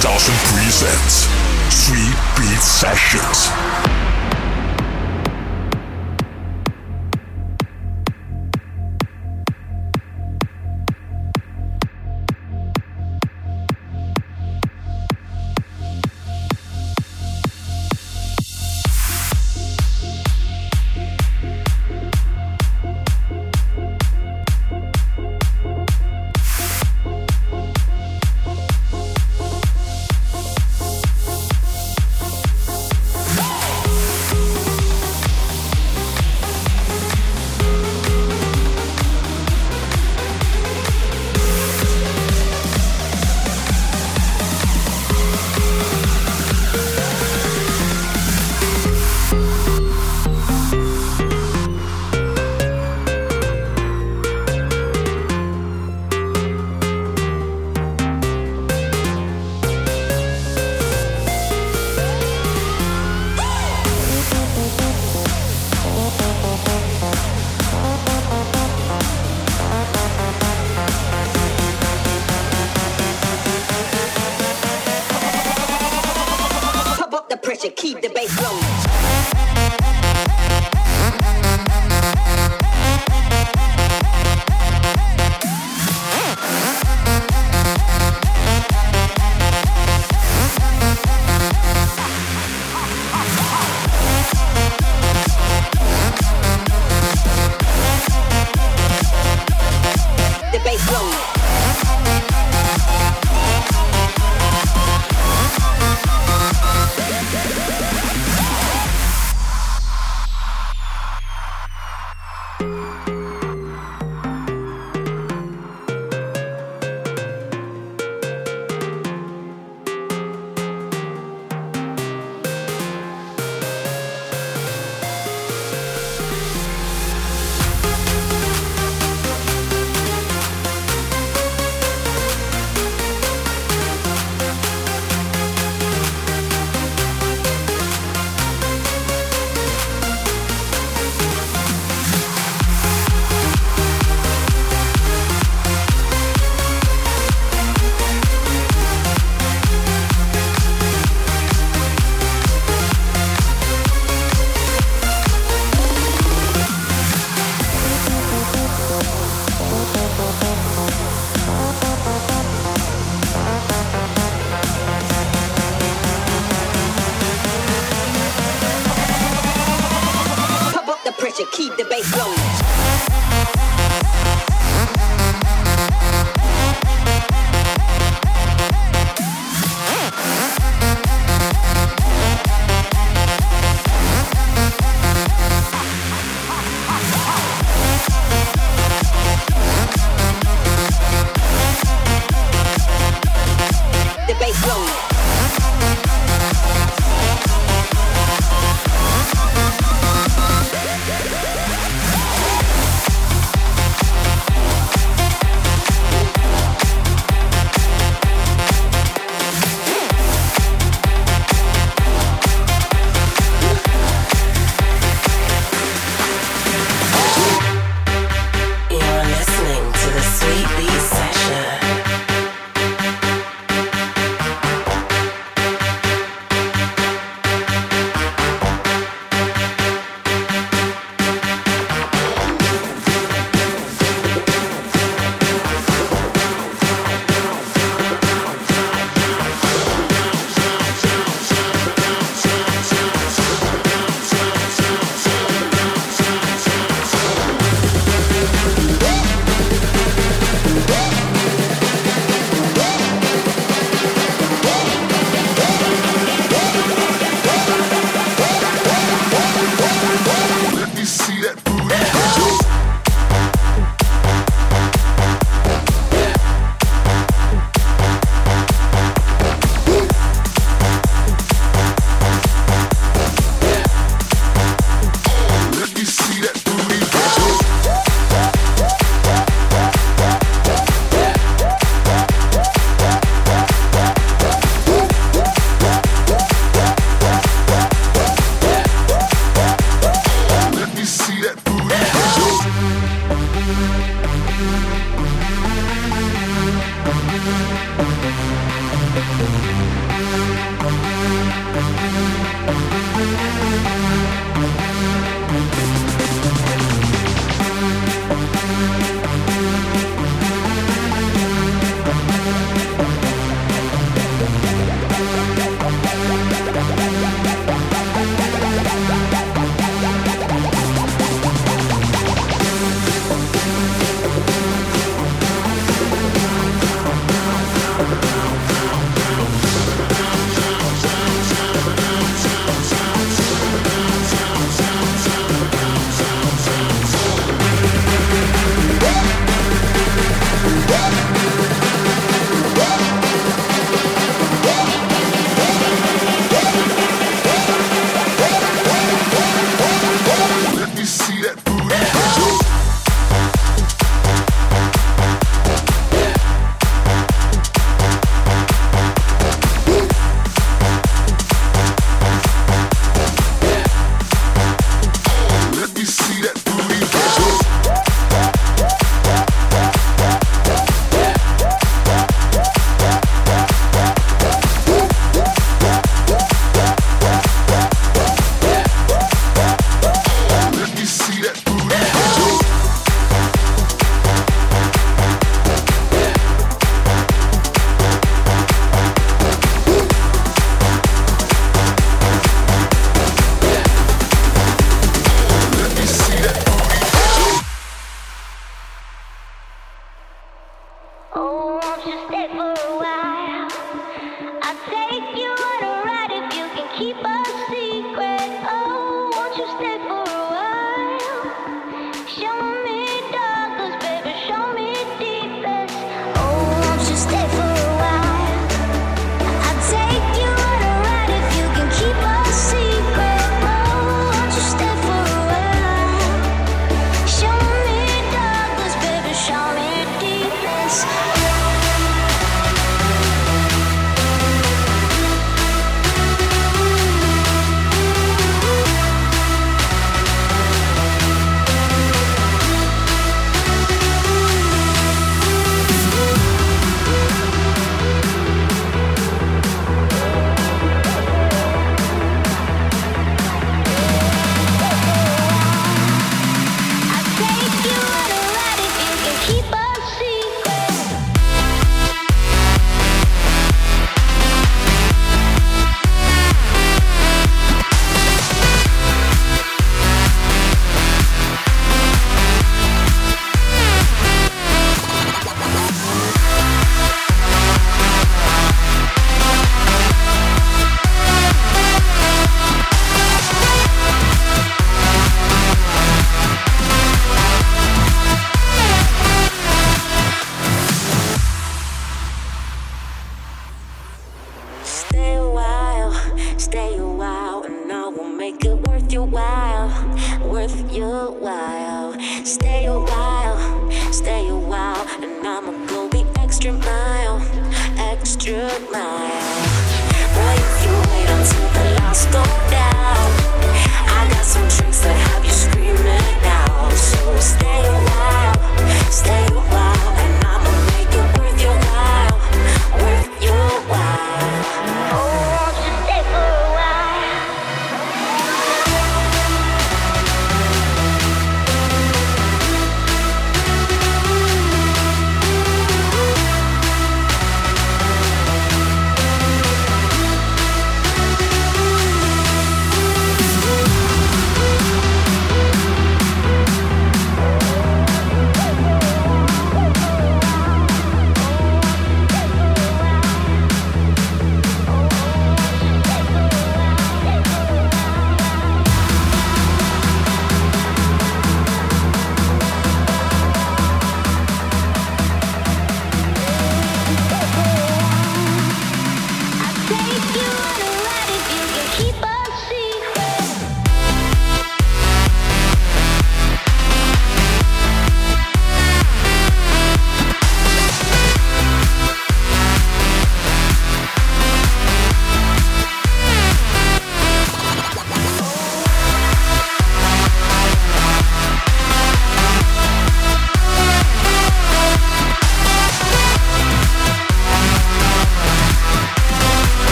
2000 presents Sweet Beat Sessions.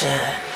To